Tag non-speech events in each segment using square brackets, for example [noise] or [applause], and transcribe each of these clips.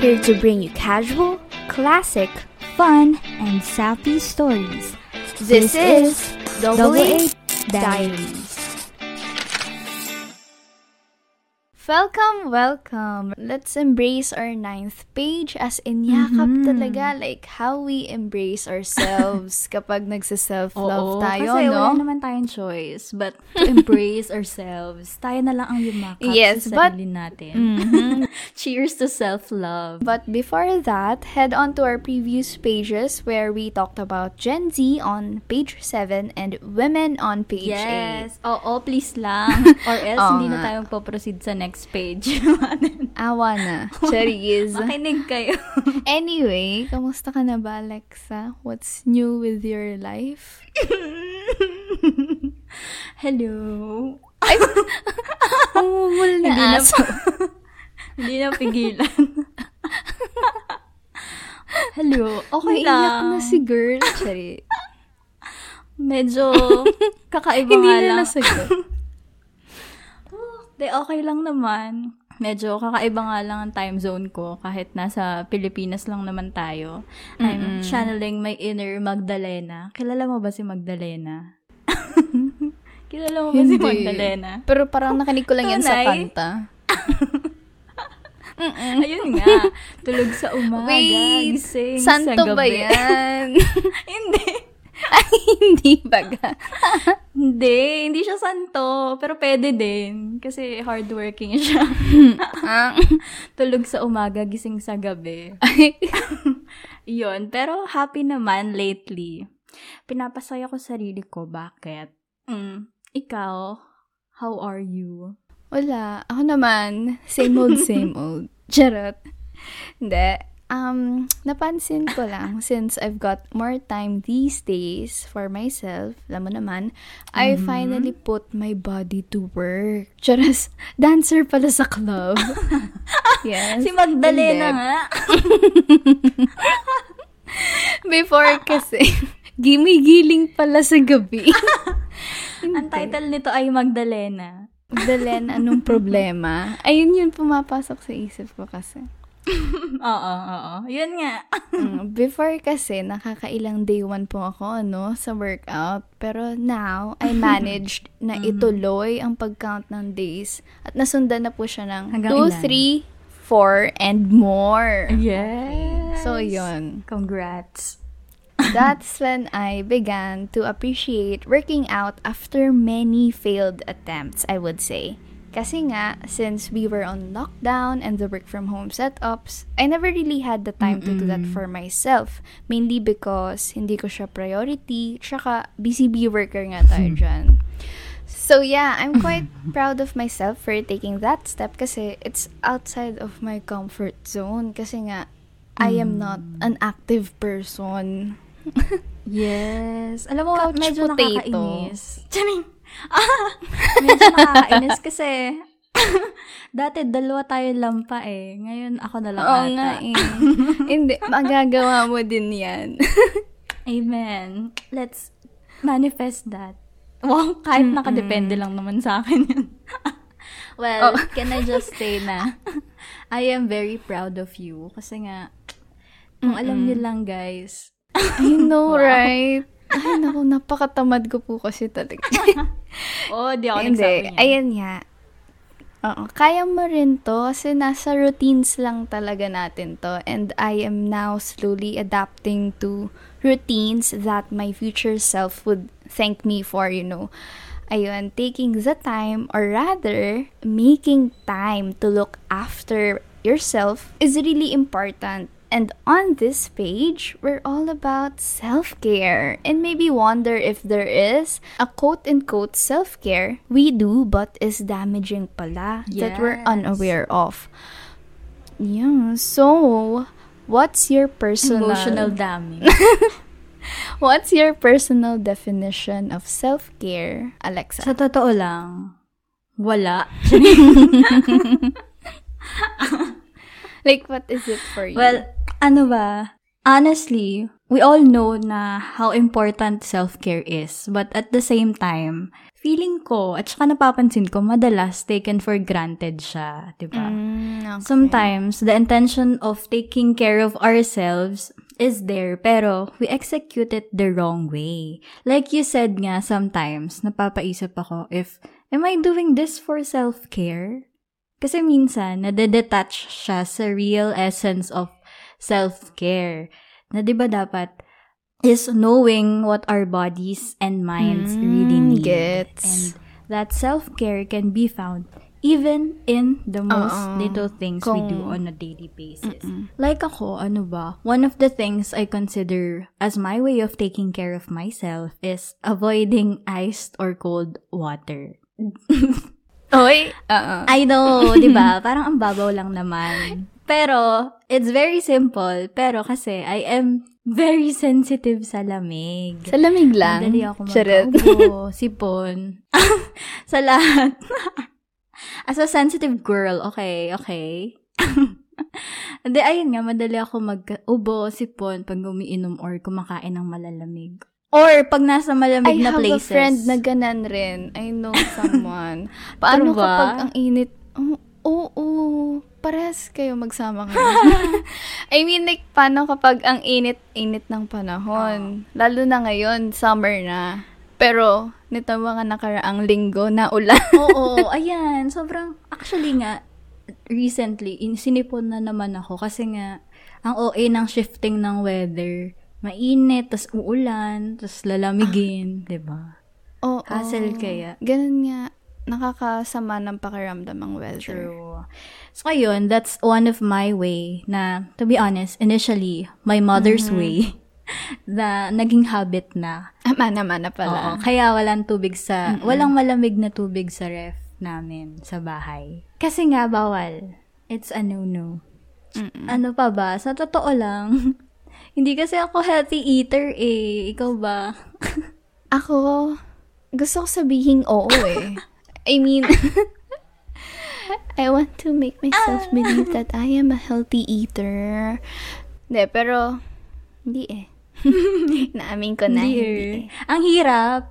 Here to bring you casual, classic, fun, and sappy stories. This, is Double A Diaries. Welcome, welcome. Let's embrace our ninth page as in yakap Mhm. talaga like how we embrace ourselves [laughs] kapag nagsa-self-love Oo, tayo, kasi no? wala naman tayong choice but to embrace [laughs] ourselves. Tayo na lang ang yumakap Yes, sa but- sarili natin. Mhm. [laughs] Cheers to self-love. But before that, head on to our previous pages where we talked about Gen Z on page 7 and women on page 8. Yes. Oo, please lang. Or else, Oo hindi na tayo proceed sa next page. Awa na. Charis. Makinig kayo. [laughs] Anyway, kamusta ka na ba, Alexa? What's new with your life? [laughs] Hello. Umumul na Hindi na aso. [laughs] Hindi na pigilan. Hello. Okay Naiyak lang. na si girl. Chari. Medyo kakaiba Hindi nga na lang. nasagot. De, okay lang naman. Medyo kakaiba nga lang ang time zone ko kahit nasa Pilipinas lang naman tayo. I'm Mm-mm. channeling my inner Magdalena. Kilala mo ba si Magdalena? [laughs] Kilala mo ba si. Magdalena? Pero parang nakinig ko lang yan sa Tunay? kanta. [laughs] Ayun nga. Tulog sa umaga. Wait, gising sa Santo ba gabi. yan? [laughs] hindi. [laughs] Ay, hindi baga. [laughs] Hindi. Hindi siya santo. Pero pwede din. Kasi hardworking siya. [laughs] Tulog sa umaga, gising sa gabi. Yun. Pero happy naman lately. Pinapasaya ko sarili ko. Bakit? Mm. Ikaw, how are you? Wala. Ako naman, same old, same old. Charot. Hindi. Um, napansin ko lang, [laughs] since I've got more time these days for myself, alam mo naman, I Mm-hmm. finally put my body to work. [laughs] Charas, dancer pala sa club. [laughs] yes. Si Magdalena nga. Before kasi, gimigiling pala sa gabi. Ang title nito ay Magdalena. Dalen, anong problema? Ayun yun pumapasok sa isip ko kasi. [laughs] Oo, oo. Yun nga. [laughs] Mm, before kasi, nakakailang day one po ako, ano, sa workout. Pero now, I [laughs] managed na ituloy ang pag-count ng days. At nasundan na po siya ng Hanggang 2, ilan? 3, 4, and more. Yes. So, yun. Congrats. That's when I began to appreciate working out after many failed attempts, I would say. Kasi nga, since we were on lockdown and the work from home setups, I never really had the time to do that for myself. Mainly because hindi ko siya priority, tsaka busy bee worker nga tayo dyan. So yeah, I'm quite [laughs] proud of myself for taking that step kasi it's outside of my comfort zone. Kasi nga, I am not an active person. [laughs] Yes. Alam mo, Couch medyo potato. nakakainis. Charing. Ah, [laughs] medyo nakakainis kasi [laughs] dati dalawa tayo lampa eh. Ngayon ako na lang Oo ata. nga eh. [laughs] Hindi, magagawa mo din yan. Amen. Let's manifest that. Wow, kahit nakadepende lang naman sa akin yun. well, Oh. can I just say na I am very proud of you kasi nga kung alam niyo lang guys, I know, right? Ay, naku, napakatamad ko po kasi talaga. [laughs] oh, di ako nagsabi niya. ayan nga. Oo, kaya mo rin to kasi nasa routines lang talaga natin to. And I am now slowly adapting to routines that my future self would thank me for, you know. Ayun, taking the time or rather making time to look after yourself is really important. And on this page, we're all about self care. And maybe wonder if there is a quote unquote self care we do but is damaging pala that we're unaware of. Yeah, so what's your personal Emotional damage. [laughs] What's your personal definition of self care, Alexa? Sa totoo lang, wala. [laughs] [laughs] like what is it for you? Well, ano ba? Honestly, we all know na how important self-care is. But at the same time, feeling ko, at saka napapansin ko, madalas taken for granted siya, di ba? Mm, okay. Sometimes, the intention of taking care of ourselves is there, pero we execute it the wrong way. Like you said nga, sometimes, napapaisip ako if, am I doing this for self-care? Kasi minsan, nadedetach siya sa real essence of self-care. Na di ba dapat is knowing what our bodies and minds really Mm, need. gets. And that self-care can be found even in the most Oo. little things we do Kung- on a daily basis. Like ako, ano ba, one of the things I consider as my way of taking care of myself is avoiding iced or cold water. [laughs] Oy, oo. I know, di ba? [laughs] Parang ang babaw lang naman. Pero, it's very simple. Pero kasi, I am very sensitive sa lamig. Sa lamig lang. Madali ako magkaubo, sipon. [laughs] sa lahat. [laughs] As a sensitive girl, okay, okay. [laughs] Hindi, ayun nga, madali ako mag-ubo, sipon, pag umiinom or kumakain ng malalamig. Or pag nasa malamig I na have places. a friend na ganan rin. I know someone. Paano kapag ang init? Oo, oh, oh, parehas kayo magsama kayo. [laughs] I mean, like, paano kapag ang init-init ng panahon? Lalo na ngayon, summer na. Pero, nito mga nakaraang linggo na ulan. [laughs] Oo, [laughs] ayan. Sobrang, actually nga, recently, in, sinipon na naman ako kasi nga, ang OA ng shifting ng weather, mainit, tas uulan, tas lalamigin, 'di ba? Oo. Hassle kaya. Ganun nga. Nakakasama ng pakiramdam ang weather. True. So, ayun, that's one of my way na, to be honest, initially, my mother's way, [laughs] na naging habit na. Mana-mana Oo, pala. kaya walang tubig sa, walang malamig na tubig sa ref namin sa bahay. Kasi nga, bawal. It's a no-no. Mm-mm. Ano pa ba? Sa totoo lang, [laughs] hindi kasi ako healthy eater eh. Ikaw ba? [laughs] Ako, gusto ko sabihin oo eh. I mean, [laughs] I want to make myself Ah. believe that I am a healthy eater. Hindi, pero, hindi eh. [laughs] Naamin ko na, Hindi hindi, eh. eh. Ang hirap.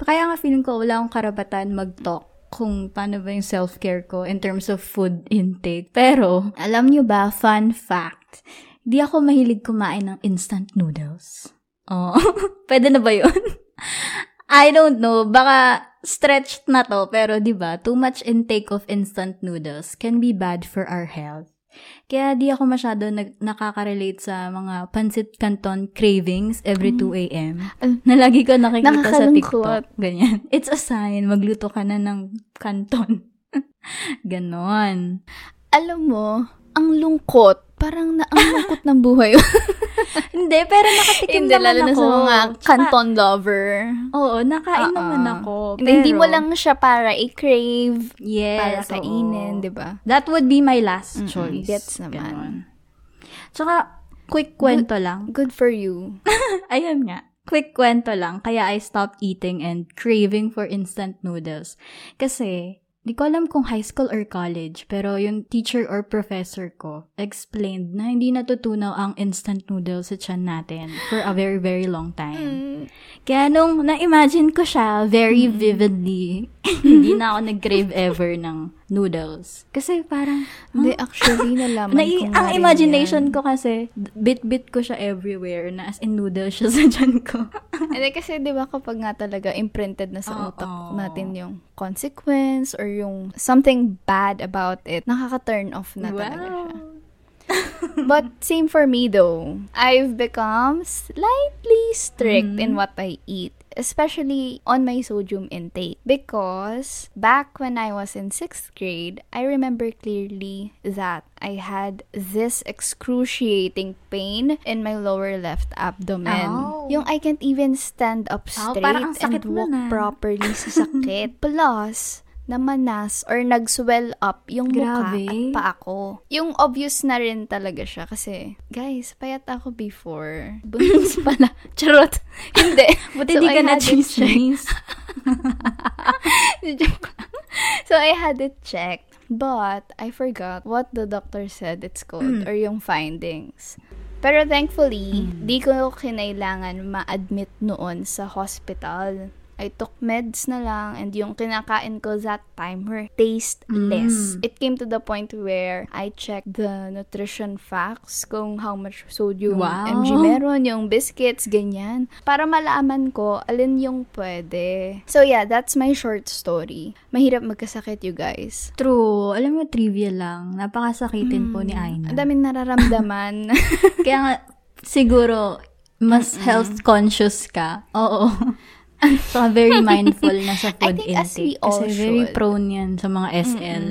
Kaya nga feeling ko wala akong karapatan mag-talk kung paano ba yung self-care ko in terms of food intake. Pero, alam nyo ba, fun fact, hindi ako mahilig kumain ng instant noodles. Oh, [laughs] pwede na ba yun? I don't know. Baka stretched na to, pero di ba too much intake of instant noodles can be bad for our health. Kaya di ako masyado nag- nakaka-relate sa mga pancit canton cravings every 2 a.m. Al- Na lagi ko nakikita sa. TikTok. Ganyan. [laughs] It's a sign. Magluto ka na ng canton. [laughs] Ganon. Alam mo, ang lungkot. Parang na ang lungkot ng buhay. [laughs] Hindi, pero nakatikim hindi, naman lalo na ako. sa mga Tsaka- canton lover. Oo, nakain Oo. naman ako. Hindi, hindi mo pero- lang siya para i-crave, yes, para kainin, di ba? That would be my last Mm-mm, choice. gets naman. Ganon. Tsaka, quick kwento lang. Good for you. [laughs] Ayun nga. Quick kwento lang. Kaya I stopped eating and craving for instant noodles. Kasi, di ko alam kung high school or college, pero yung teacher or professor ko explained na hindi natutunaw ang instant noodles sa tiyan natin for a very, very long time. Mm. Kaya nung na-imagine ko siya very vividly, [laughs] hindi na ako nag-crave ever ng noodles. Kasi parang, Hindi, actually, nalaman na, ko ang imagination yan. ko kasi, bit-bit ko siya everywhere, na as in noodles siya [laughs] sa dyan ko. Hindi, kasi di ba kapag nga talaga imprinted na sa Oo. utak natin yung consequence or yung something bad about it, nakaka-turn off na talaga siya. [laughs] [laughs] But same for me though. I've become slightly strict in what I eat, especially on my sodium intake. Because back when I was in sixth grade, I remember clearly that I had this excruciating pain in my lower left abdomen. Ow. Yung I can't even stand up straight ang and walk nun, ah. properly sa sakit. [laughs] Plus, namanas or nag-swell up yung mukha Grabe. at paa ko. Yung obvious na rin talaga siya kasi, guys, payat ako before. [laughs] Buntis pala. Charot. Hindi. [laughs] Buti So, di ka I na chismis. [laughs] So, I had it checked. But, I forgot what the doctor said it's called or yung findings. Pero thankfully, di ko kinailangan ma-admit noon sa hospital. I took meds na lang and yung kinakain ko that time were tasteless. Mm. It came to the point where I checked the nutrition facts kung how much sodium Wow. mg meron, yung biscuits, ganyan. Para malaman ko alin yung pwede. So yeah, that's my short story. Mahirap magkasakit, you guys. True. Alam mo, trivia lang. Napakasakitin po ni Aina. Ang daming nararamdaman. [laughs] Kaya nga, siguro, mas health conscious ka. Oo. [laughs] so, very mindful na sa food think as we intake. all Kasi very should. prone yan sa mga SL.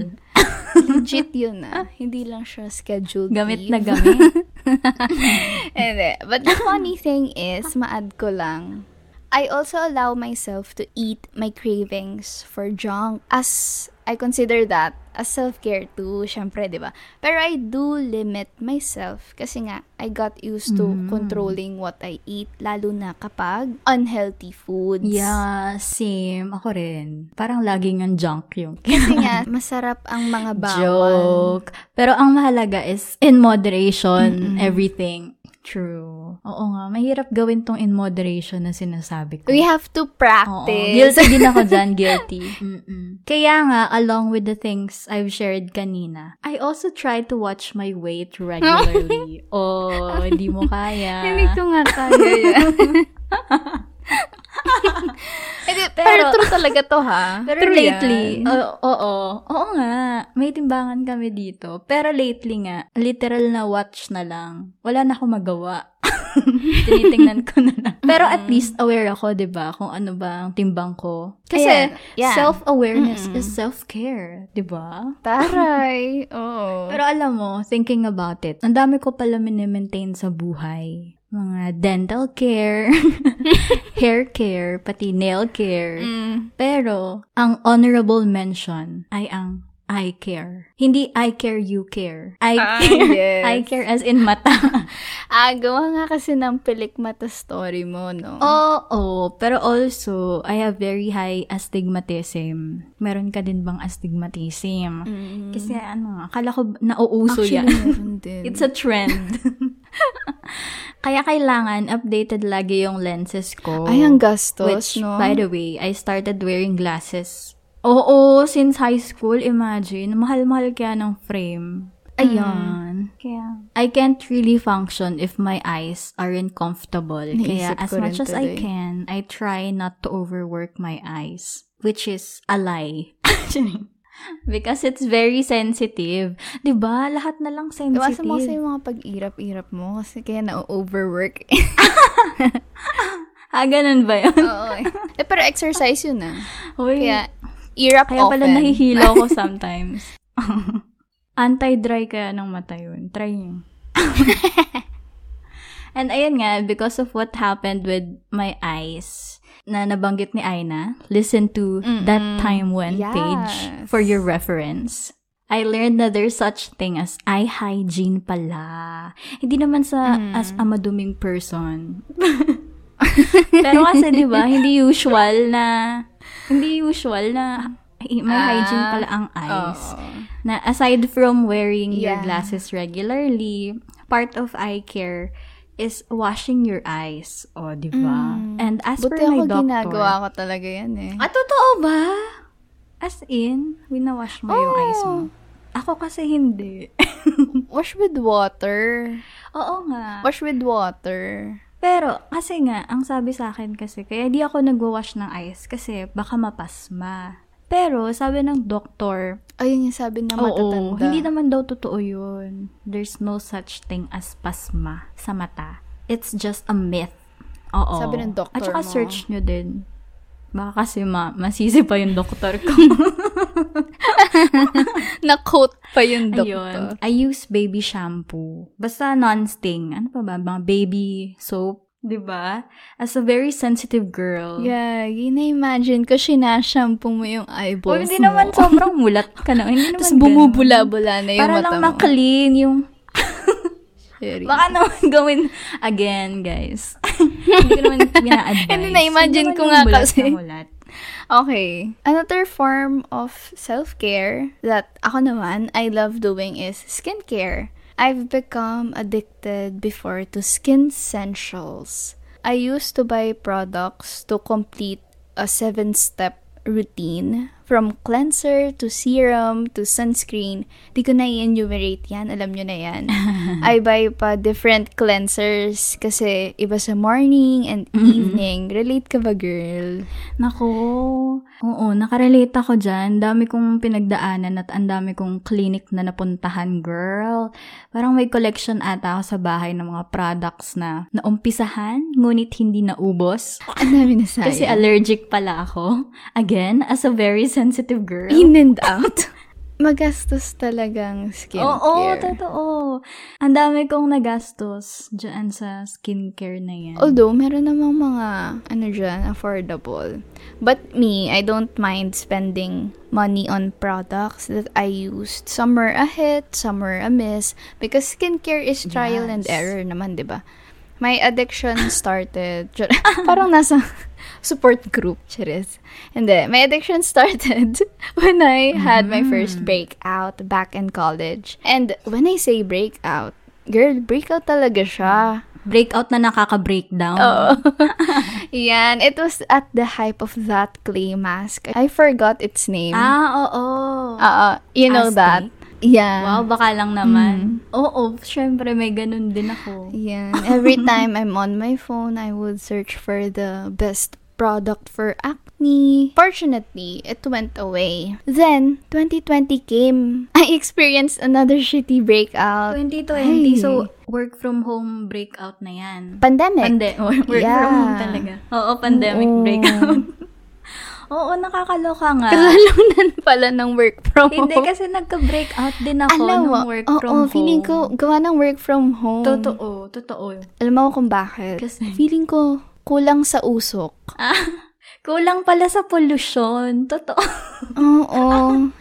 [laughs] Legit yun ah. Hindi lang siya scheduled Gamit leave. na gamit. [laughs] Hindi. But the funny thing is, ma-add ko lang, I also allow myself to eat my cravings for junk as I consider that as self-care too, syempre, di ba? Pero I do limit myself kasi nga, I got used to controlling what I eat, lalo na kapag unhealthy foods. yeah, same. Ako rin. Parang laging ang junk yung [laughs] Kasi nga, [laughs] masarap ang mga bawang. joke. Pero ang mahalaga is in moderation, everything. True. Oo nga, mahirap gawin tong in moderation na sinasabi ko. We have to Oo, practice. guilty din ako dyan, [laughs] guilty. Mm-mm. Kaya nga, along with the things I've shared kanina, I also try to watch my weight regularly. [laughs] oh, hindi mo kaya. Hindi ko nga kaya. [laughs] Hindi, pero, Pero- true talaga to ha. [laughs] Pero True lately, oo, oo, oo nga, may timbangan kami dito. Pero lately nga, literal na watch na lang. Wala na akong magawa. [laughs] Tinitingnan ko na lang. Pero at least aware ako, 'di ba, kung ano ba ang timbang ko. Kasi Ayan, yeah. self-awareness is self-care, 'di ba? Taray. [laughs] Oo. Pero alam mo, thinking about it, ang dami ko pala minimaintain sa buhay. Mga dental care, [laughs] hair care, pati nail care. Mm. Pero, ang honorable mention ay ang eye care. Hindi I care, you care. I Ah, care. [laughs] yes. I care as in mata. [laughs] Ah, gawa nga kasi ng pilik mata story mo, no? Oo, pero also, I have very high astigmatism. Meron ka din bang astigmatism? Mm. Kasi ano, akala ko nauuso Actually, yan. It's a trend. [laughs] Kaya kailangan updated lagi yung lenses ko. Ay, ang gastos, Which, no? by the way, I started wearing glasses. Oo, since high school, imagine. Mahal-mahal kaya ng frame. Ayan. Kaya, I can't really function if my eyes aren't comfortable. Kaya, as much as I today. can, I try not to overwork my eyes. Which is a lie. [laughs] Because it's very sensitive. ba Lahat na lang sensitive. Iwasan mo kasi yung mga pag-irap-irap mo kasi kaya na-overwork. [laughs] Ah, ganun ba yun? Oo. eh. Eh, pero exercise yun ah. Uy, Kaya, irap kaya pala often. nahihilo ko [laughs] sometimes. [laughs] Anti-dry kaya ng mata yun. Try nyo. And ayun nga, because of what happened with my eyes, na nabanggit ni Aina, listen to that time when page Yes. for your reference. I learned na there's such thing as eye hygiene pala. Hindi naman sa as a maduming person. [laughs] Pero kasi 'di ba, hindi usual na hindi usual na ay, may Ah, hygiene pala ang eyes. Oo. Na aside from wearing your Yeah. glasses regularly, part of eye care is washing your eyes. O, di ba? And as Mm. Buti per my ako doctor, ginagawa ko talaga yan eh. Ah, totoo ba? As in, winawash mo yung eyes mo. Ako kasi hindi. [laughs] Wash with water. Oo nga. Wash with water. Pero, kasi nga, ang sabi sa akin kasi, kaya di ako nagwawash ng eyes kasi baka mapasma. Pero, sabi ng doktor, Ayun yung sabi na oo, matatanda. hindi naman daw totoo yun. There's no such thing as pasma sa mata. It's just a myth. Oo. Sabi ng doktor At saka mo. search nyo din. Baka kasi ma masisi pa yung doktor ko. [laughs] Na-quote pa yung Ayun. doktor. I use baby shampoo. Basta non-sting. Ano pa ba? Mga baby soap. 'Di ba? As a very sensitive girl. Yeah, na-imagine ko sinashampoo mo yung O, eyeballs hindi mo. naman sobrang mulat ka na. Hindi [laughs] naman Tapos bumubula-bula na yung Para mata lang mo. ma-clean yung... [laughs] Sherry. Baka naman gawin again, guys. [laughs] hindi ko naman bina-advise. Hindi, na-imagine ko nga kasi. mulat. Okay. Another form of self-care that ako naman, I love doing is skincare. I've become addicted before to skin essentials. I used to buy products to complete a seven-step routine from cleanser to serum to sunscreen. Di ko na i-enumerate yan. Alam nyo na yan. [laughs] I buy pa different cleansers kasi iba sa morning and evening. Relate ka ba, girl? Nako. Oo, nakarelate ako dyan. Dami kong pinagdaanan at ang dami kong clinic na napuntahan, girl. Parang may collection ata ako sa bahay ng mga products na naumpisahan, ngunit hindi naubos. Ang dami na sayang. Kasi allergic pala ako. Again, as a very sensitive girl. In and out. [laughs] Magastos talagang skincare. Oo, totoo. Ang dami kong nagastos dyan sa skincare na yan. Although, meron namang mga, ano dyan, affordable. But me, I don't mind spending money on products that I used. Some are a hit, some are a miss. Because skincare is trial and Yes. error naman, di ba? My addiction started, [laughs] parang nasa support group, Cheres. Hindi, my addiction started [laughs] when I had my first breakout back in college. And when I say breakout, girl, breakout talaga siya. Breakout na nakaka-breakdown. Oo. [laughs] Yan. It was at the hype of that clay mask. I forgot its name. Ah, oo. Oo. You know Aztec? that? Yeah. Wow, baka lang naman. Oo, syempre may ganun din ako. Yeah. [laughs] Every time I'm on my phone, I would search for the best product for acne. Fortunately, it went away. Then, 2020 came. [laughs] I experienced another shitty breakout. 2020, Ay. so work from home breakout na yan. Pandemic. Pande- [laughs] work Yeah. from home talaga. Oo, pandemic Oo. breakout. Oo, nakakaloka nga. Kasalunan [laughs] pala ng work from Hindi, home. kasi nagka-breakout din ako Alam mo, ng work oo, from home. feeling ko, gawa ng work from home. Totoo, totoo. Alam mo kung bakit? Kasi- Feeling ko, kulang sa usok. [laughs] Kulang pala sa pollution. Totoo. Oo.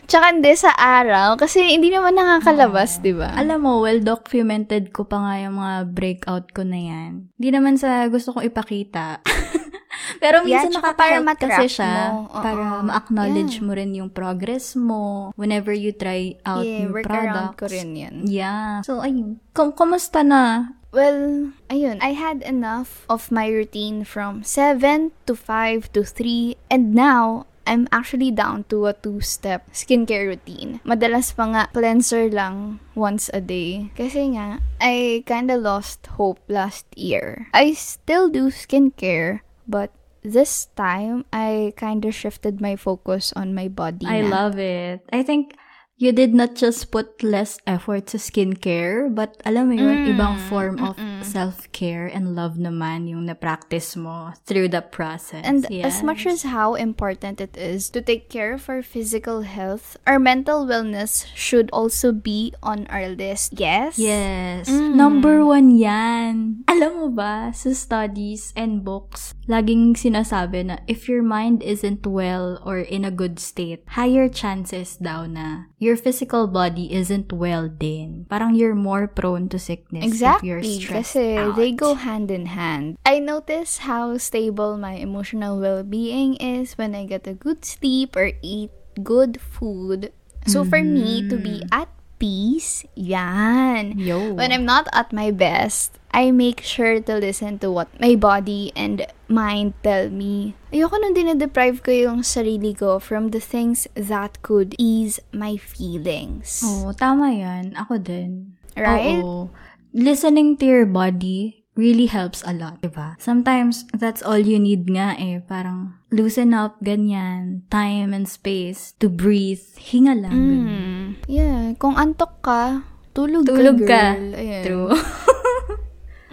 Tsaka hindi sa araw. Kasi hindi naman nakakalabas, di ba? Alam mo, well-documented ko pa nga yung mga breakout ko na yan. Hindi naman sa gusto kong ipakita. [laughs] Pero Yeah, minsan tsaka nakaka-help kasi siya. mo. Para ma-acknowledge Yeah. mo rin yung progress mo whenever you try out yeah, new products. around ko rin yan. Yeah. So, ayun. Kum- kumusta na? Well, ayun, I had enough of my routine from 7 to 5 to 3 and now I'm actually down to a two-step skincare routine. Madalas pa nga cleanser lang once a day. Kasi nga, I kinda lost hope last year. I still do skincare, but this time, I kinda shifted my focus on my body I na. love it. I think you did not just put less effort to skincare, but alam mo yun, Mm, ibang form of self-care and love naman yung na-practice mo through the process. And as much as how important it is to take care of our physical health, our mental wellness should also be on our list. Yes? Yes. Mm. Number one yan. Alam mo ba, sa studies and books, laging sinasabi na if your mind isn't well or in a good state, higher chances daw na your physical body isn't well din. Parang you're more prone to sickness if you're Exactly. stressed Kasi out. they go hand in hand. I notice how stable my emotional well-being is when I get a good sleep or eat good food. So for me to be Mm. at peace, yan. Yo. When I'm not at my best, I make sure to listen to what my body and mind tell me. Ayoko nung dinedeprive ko yung sarili ko from the things that could ease my feelings. Oo, tama yan. Ako din. Right? Oo. Listening to your body really helps a lot, diba? Sometimes, that's all you need nga eh. Parang, loosen up, ganyan. Time and space to breathe. Hinga lang. Mm. Yeah, kung antok ka, tulog, Tulog ka. ka, girl. Ayan. True. [laughs]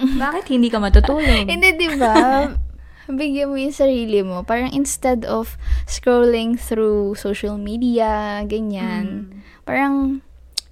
[laughs] Bakit hindi ka matutulog? Hindi, di ba? [laughs] Bigyan mo yung sarili mo. Parang instead of scrolling through social media, ganyan. Mm. Parang,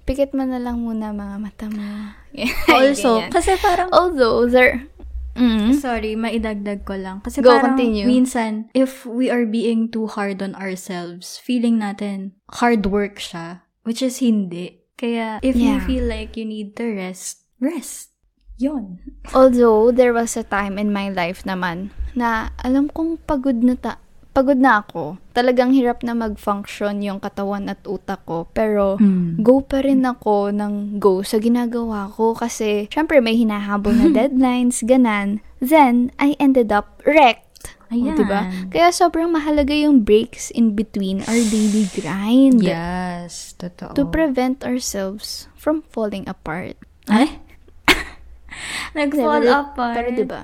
pikit mo na lang muna mga mata mo. [laughs] Also, Ganyan. kasi parang, Although, there... Mm. sorry, maidagdag ko lang. Kasi Go, parang, continue. minsan, if we are being too hard on ourselves, feeling natin, hard work siya, which is hindi. Kaya, if you Yeah. feel like you need to rest, rest. Yon. Although, there was a time in my life naman na alam kong pagod na ta pagod na ako. Talagang hirap na mag-function yung katawan at utak ko. Pero, Mm. go pa rin ako ng go sa ginagawa ko kasi, syempre, may hinahabol na [laughs] deadlines, ganan. Then, I ended up wrecked. O, Ayan. diba? Kaya sobrang mahalaga yung breaks in between our daily [sighs] grind Yes, totoo. to prevent ourselves from falling apart. Ay? [laughs] Nag-fall Pero- apart. Pero diba?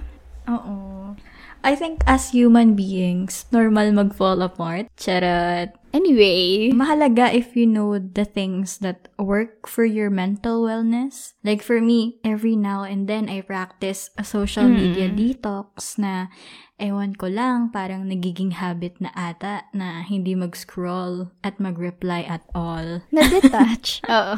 Oo. I think as human beings, normal mag-fall apart. Charot. Anyway, Mahalaga if you know the things that work for your mental wellness. Like for me, every now and then I practice a social media detox na ewan ko lang, parang nagiging habit na ata na hindi mag-scroll at mag-reply at all. [laughs] na-detach. [laughs] Oo.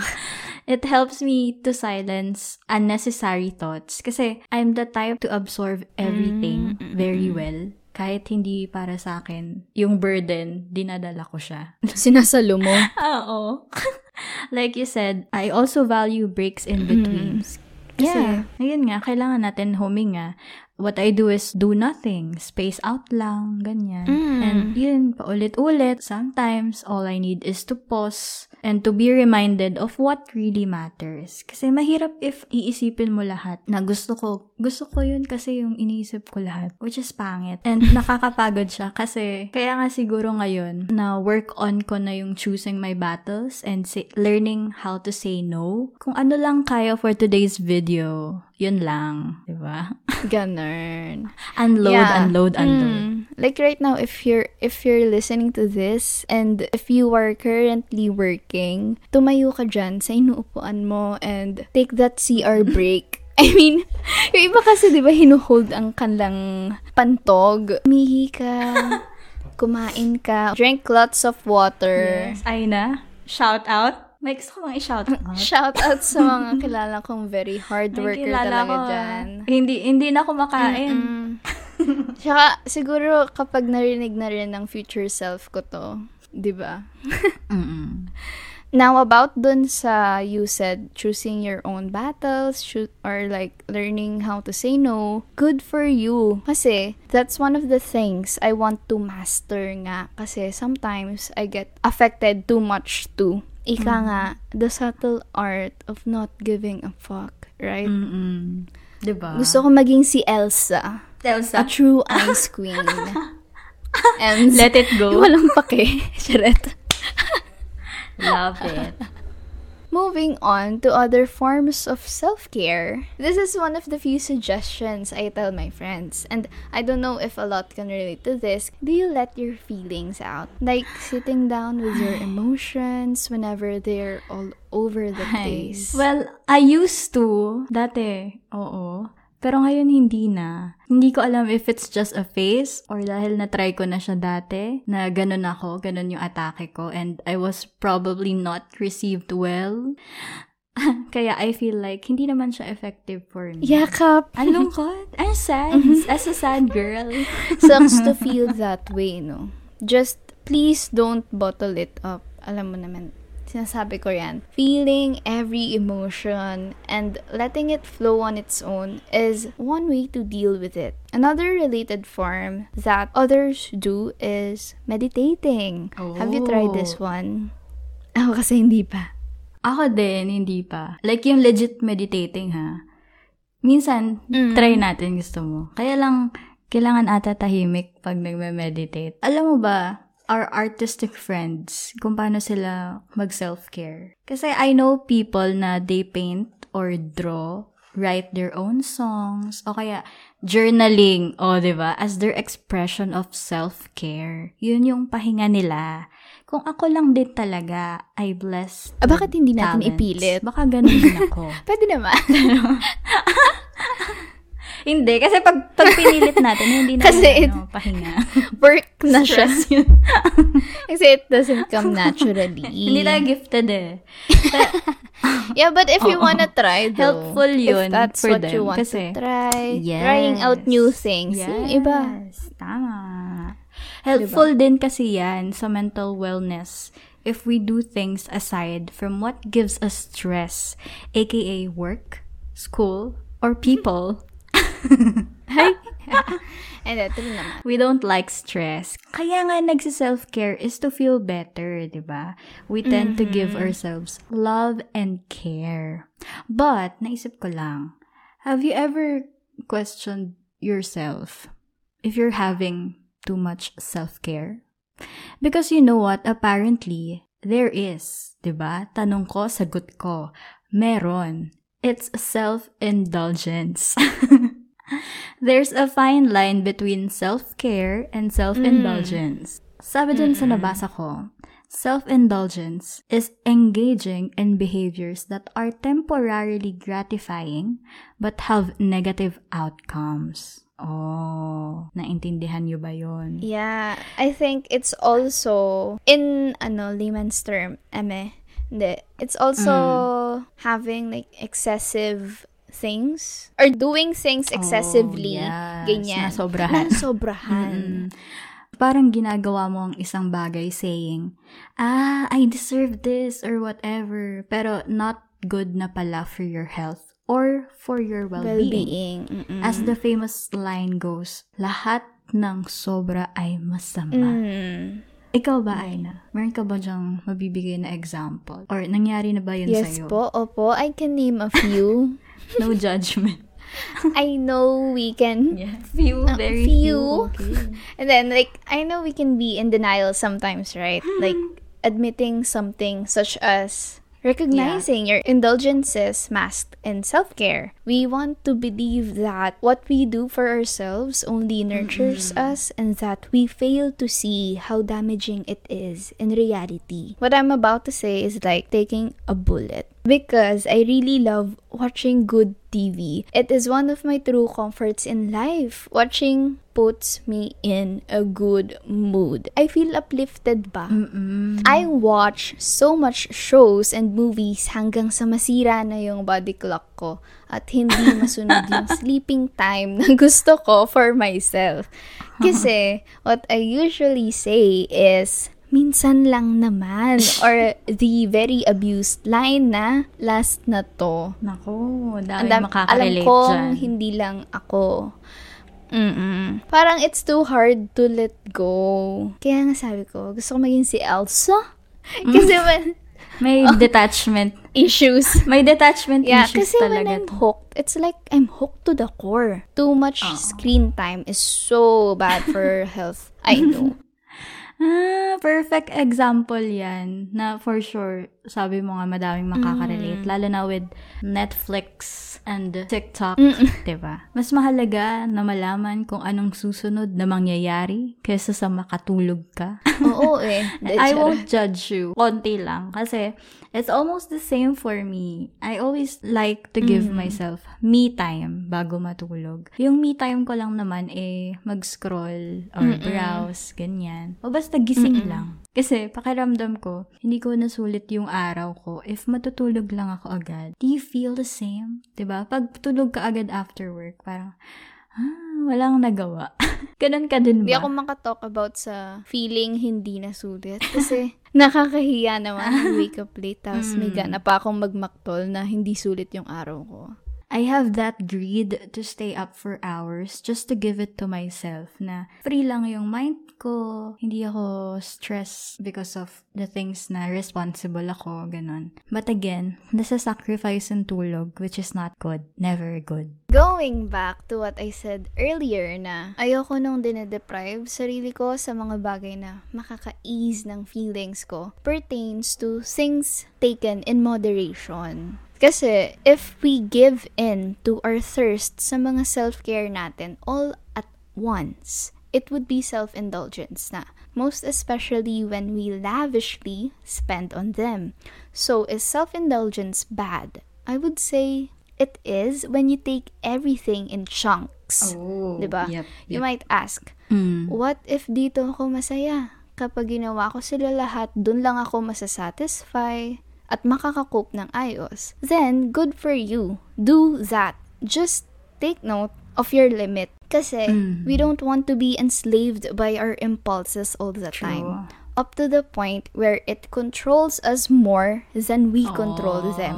It helps me to silence unnecessary thoughts kasi I'm the type to absorb everything very well. Kahit hindi para sa akin, yung burden, dinadala ko siya. [laughs] Sinasalo mo. Oo. [laughs] like you said, I also value breaks in between. Kasi, Yeah. ayun nga, kailangan natin huminga. What I do is do nothing. Space out lang, ganyan. Mm. And yun, paulit-ulit. Sometimes, all I need is to pause and to be reminded of what really matters. Kasi mahirap if iisipin mo lahat na gusto ko, gusto ko yun kasi yung iniisip ko lahat. Which is pangit. And [laughs] nakakapagod siya kasi kaya nga siguro ngayon na work on ko na yung choosing my battles and say, learning how to say no. Kung ano lang kaya for today's video, yun lang. Diba? [laughs] Ganun. Unload, Yeah. unload, unload. Mm. Like right now, if you're if you're listening to this and if you are currently working, tumayo ka dyan sa inuupuan mo and take that CR break. [laughs] I mean, yung iba kasi di ba hinuhold ang kanlang pantog. Mihi ka, [laughs] kumain ka, drink lots of water. Yes. Ay na. Shout out. May gusto ko bang i-shout [laughs] out? Shout out sa mga kilala kong very hard worker talaga ko, dyan. Hindi, hindi na ako makain. Mm. Tsaka, siguro kapag narinig na rin ng future self ko to, di ba? [laughs] Now, about dun sa, you said, choosing your own battles, shoot, or like, learning how to say no, good for you. Kasi, that's one of the things I want to master nga. Kasi, sometimes, I get affected too much too. Ika nga, the subtle art of not giving a fuck, right? Mm-mm. Diba? Gusto ko maging si Elsa. Elsa. A true ice queen. [laughs] And, Let it go. [laughs] walang pake. Charot. Love it. Moving on to other forms of self care. This is one of the few suggestions I tell my friends, and I don't know if a lot can relate to this. Do you let your feelings out? Like sitting down with your [sighs] emotions whenever they're all over the place. Well, I used to. Dati, oo. Pero ngayon hindi na. Hindi ko alam if it's just a phase or dahil na-try ko na siya dati na ganun ako, ganun yung atake ko and I was probably not received well. [laughs] Kaya I feel like hindi naman siya effective for me. Yakap! Ang lungkot. Ang sad. As a sad girl. [laughs] Sucks to feel that way, no? Just please don't bottle it up. Alam mo naman, sinasabi ko yan. Feeling every emotion and letting it flow on its own is one way to deal with it. Another related form that others do is meditating. Have you tried this Oh. one? Ako kasi hindi pa. Ako din, hindi pa. Like yung legit meditating ha. Minsan, Mm. try natin gusto mo. Kaya lang, kailangan ata tahimik pag nagme-meditate. Alam mo ba, our artistic friends, kung paano sila mag-self-care. Kasi I know people na they paint or draw, write their own songs, o kaya journaling, o oh, ba as their expression of self-care. Yun yung pahinga nila. Kung ako lang din talaga, I bless Ah, bakit hindi natin talents. ipilit? Baka ganun din ako. [laughs] Pwede naman. [laughs] hindi, kasi pag, pag pinilit natin, hindi [laughs] na Kasi yun, it- ano, pahinga. Work [laughs] na siya. [laughs] Kasi it doesn't come naturally. hindi tayo gifted eh. Yeah, but if you Oo. wanna try though, Helpful yun if that's for what them. you want Kasi- to try, Yes. trying out new things, yung iba. Yes, tama. Helpful din kasi yan sa mental wellness if we do things aside from what gives us stress, aka work, school, or people. And then, true naman. We don't like stress. Kaya nga nagsi-self-care is to feel better, di ba? We tend to give ourselves love and care. But, naisip ko lang, have you ever questioned yourself if you're having too much self-care? Because you know what? Apparently, there is, di ba? Tanong ko, sagot ko. Meron. It's self-indulgence. [laughs] [laughs] There's a fine line between self-care and self-indulgence. Mm-hmm. Sabi dun sa mm-hmm. nabasa ko, self-indulgence is engaging in behaviors that are temporarily gratifying but have negative outcomes. Oh, naintindihan nyo ba yun? Yeah, I think it's also, in, ano, layman's term, eme, hindi, it's also mm. having, like, excessive things or doing things excessively. Oh, yes. Ganyan. Nasobrahan. [laughs] Nasobrahan. Mm. Parang ginagawa mo ang isang bagay saying, ah, I deserve this or whatever. Pero not good na pala for your health or for your well-being. Well-being. As the famous line goes, lahat ng sobra ay masama. Mm. Ikaw ba, Aina? Meron ka ba dyang mabibigay na example? Or nangyari na ba yun Yes sa'yo? po, opo. I can name a few. [laughs] No judgment. [laughs] I know we can Yeah. Few, Uh, very few. few. Okay. And then, like, I know we can be in denial sometimes, right? like, admitting something such as recognizing your indulgences masked in self care. We want to believe that what we do for ourselves only nurtures us and that we fail to see how damaging it is in reality. What I'm about to say is like taking a bullet because I really love watching good TV. It is one of my true comforts in life. Watching puts me in a good mood. I feel uplifted ba? Mm-mm. I watch so much shows and movies hanggang sa masira na yung body clock ko at hindi [laughs] masunod yung sleeping time na gusto ko for myself. Kasi what I usually say is, minsan lang naman [laughs] or the very abused line na last na to. Nako, Ang dami dam- makakarelate alam kong dyan. hindi lang ako. Mm-mm. Parang it's too hard to let go. Kaya nga sabi ko, gusto ko maging si Elsa. [laughs] Kasi when May [laughs] detachment. issues. May detachment Yeah, issues kasi when talaga. I'm hooked, it's like I'm hooked to the core. Too much screen time is so bad for health. I know. Ah, perfect example yan. Na for sure, sabi mo nga madaming makakarelate. Lalo na with Netflix and TikTok. [laughs] Diba? Mas mahalaga na malaman kung anong susunod na mangyayari kaysa sa makatulog ka. [laughs] Oo eh. I won't judge you. Konti lang. Kasi, it's almost the same for me. I always like to give myself me time bago matulog. Yung me time ko lang naman, eh, mag-scroll or browse, ganyan. O basta gising lang. Kasi, pakiramdam ko, hindi ko nasulit yung araw ko if matutulog lang ako agad. Do you feel the same? ba? Pag tulog ka agad after work, parang, ah, walang nagawa. [laughs] Ganun ka din ba? Hindi ako makatalk about sa feeling hindi nasulit. [laughs] Kasi nakakahiya naman wake [laughs] up late tapos may gana pa akong magmaktol na hindi sulit yung araw ko. I have that greed to stay up for hours just to give it to myself na free lang yung mind ko, hindi ako stressed because of the things na responsible ako, ganun. But again, nasa sacrifice yung tulog, which is not good. Never good. Going back to what I said earlier na ayoko nung dinedeprive sarili ko sa mga bagay na makaka-ease ng feelings ko pertains to things taken in moderation. Kasi if we give in to our thirst sa mga self-care natin all at once, it would be self-indulgence na. Most especially when we lavishly spend on them. So is self-indulgence bad? I would say it is when you take everything in chunks. Oh, Diba? Yep, You might ask, Mm. what if dito ako masaya? Kapag ginawa ko sila lahat, dun lang ako masasatisfy at makakakope ng ayos. Then, good for you. Do that. Just take note of your limit. Kasi, Mm. we don't want to be enslaved by our impulses all the time. Up to the point where it controls us more than we control them.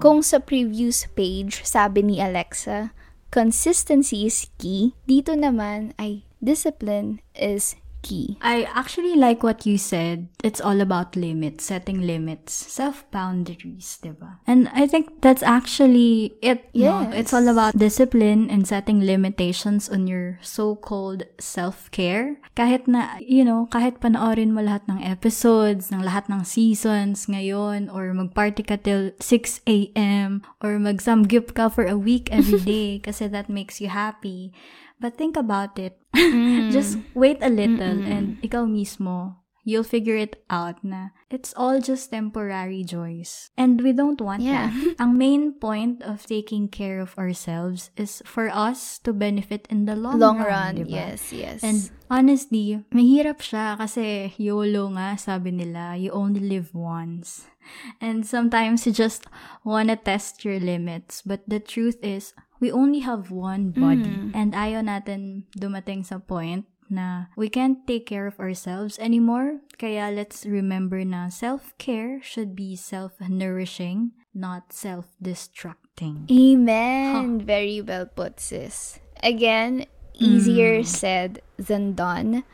Kung sa previous page, sabi ni Alexa, consistency is key. Dito naman ay discipline is key. I actually like what you said. It's all about limits, setting limits, self-boundaries, diba? And I think that's actually it. no? Yes. It's all about discipline and setting limitations on your so-called self-care. Kahit na, you know, kahit panoorin mo lahat ng episodes, ng lahat ng seasons ngayon, or mag-party ka till 6 a.m., or mag-samgyup ka for a week every [laughs] day kasi that makes you happy. But think about it. [laughs] Mm. Just wait a little and ikaw mismo, you'll figure it out na it's all just temporary joys. And we don't want Yeah. that. [laughs] Ang main point of taking care of ourselves is for us to benefit in the long, Long run. run, diba? yes, yes. And honestly, mahirap siya kasi YOLO nga, sabi nila, you only live once. And sometimes you just wanna test your limits. But the truth is, we only have one body. Mm. And ayaw natin dumating sa point na we can't take care of ourselves anymore. Kaya let's remember na self-care should be self-nourishing, not self-destructing. Amen. Very well put, sis. Again, easier Mm. said than done.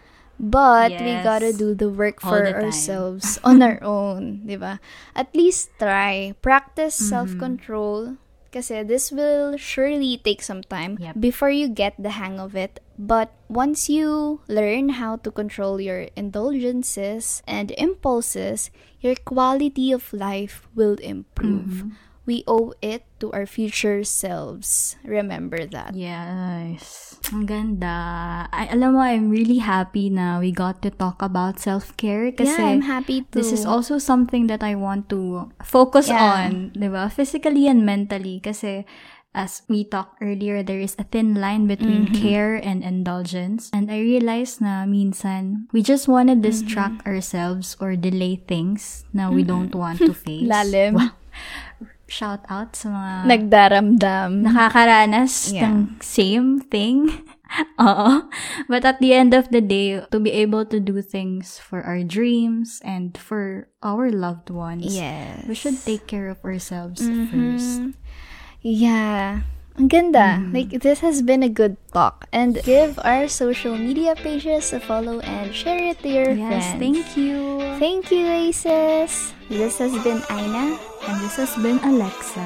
But we gotta do the work for the ourselves on our own, di ba? At least try. Practice Mm-hmm. self-control. Kasi this will surely take some time Yep. before you get the hang of it. But once you learn how to control your indulgences and impulses, your quality of life will improve. Mm-hmm. We owe it to our future selves. Remember that. Yes. Ang ganda. I, alam mo, I'm really happy na we got to talk about self-care kasi yeah, I'm happy to. this is also something that I want to focus Yeah. on, di ba? Physically and mentally kasi as we talked earlier, there is a thin line between Mm-hmm. care and indulgence. And I realized na minsan, we just want to distract Mm-hmm. ourselves or delay things na we don't want to [laughs] face. Lalim. Wow. [laughs] Shout out sa mga Nagdaramdam. nakakaranas Yeah. ng same thing. [laughs] Oo. But at the end of the day, to be able to do things for our dreams and for our loved ones, yes. we should take care of ourselves Mhm. first. Yeah. Ganda. Mm-hmm. Like, this has been a good talk. And give our social media pages a follow and share it to your Yes, friends. thank you. Thank you, Aces. This has been Aina. And this has been Alexa.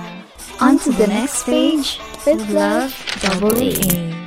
On to the next page with love, double. A.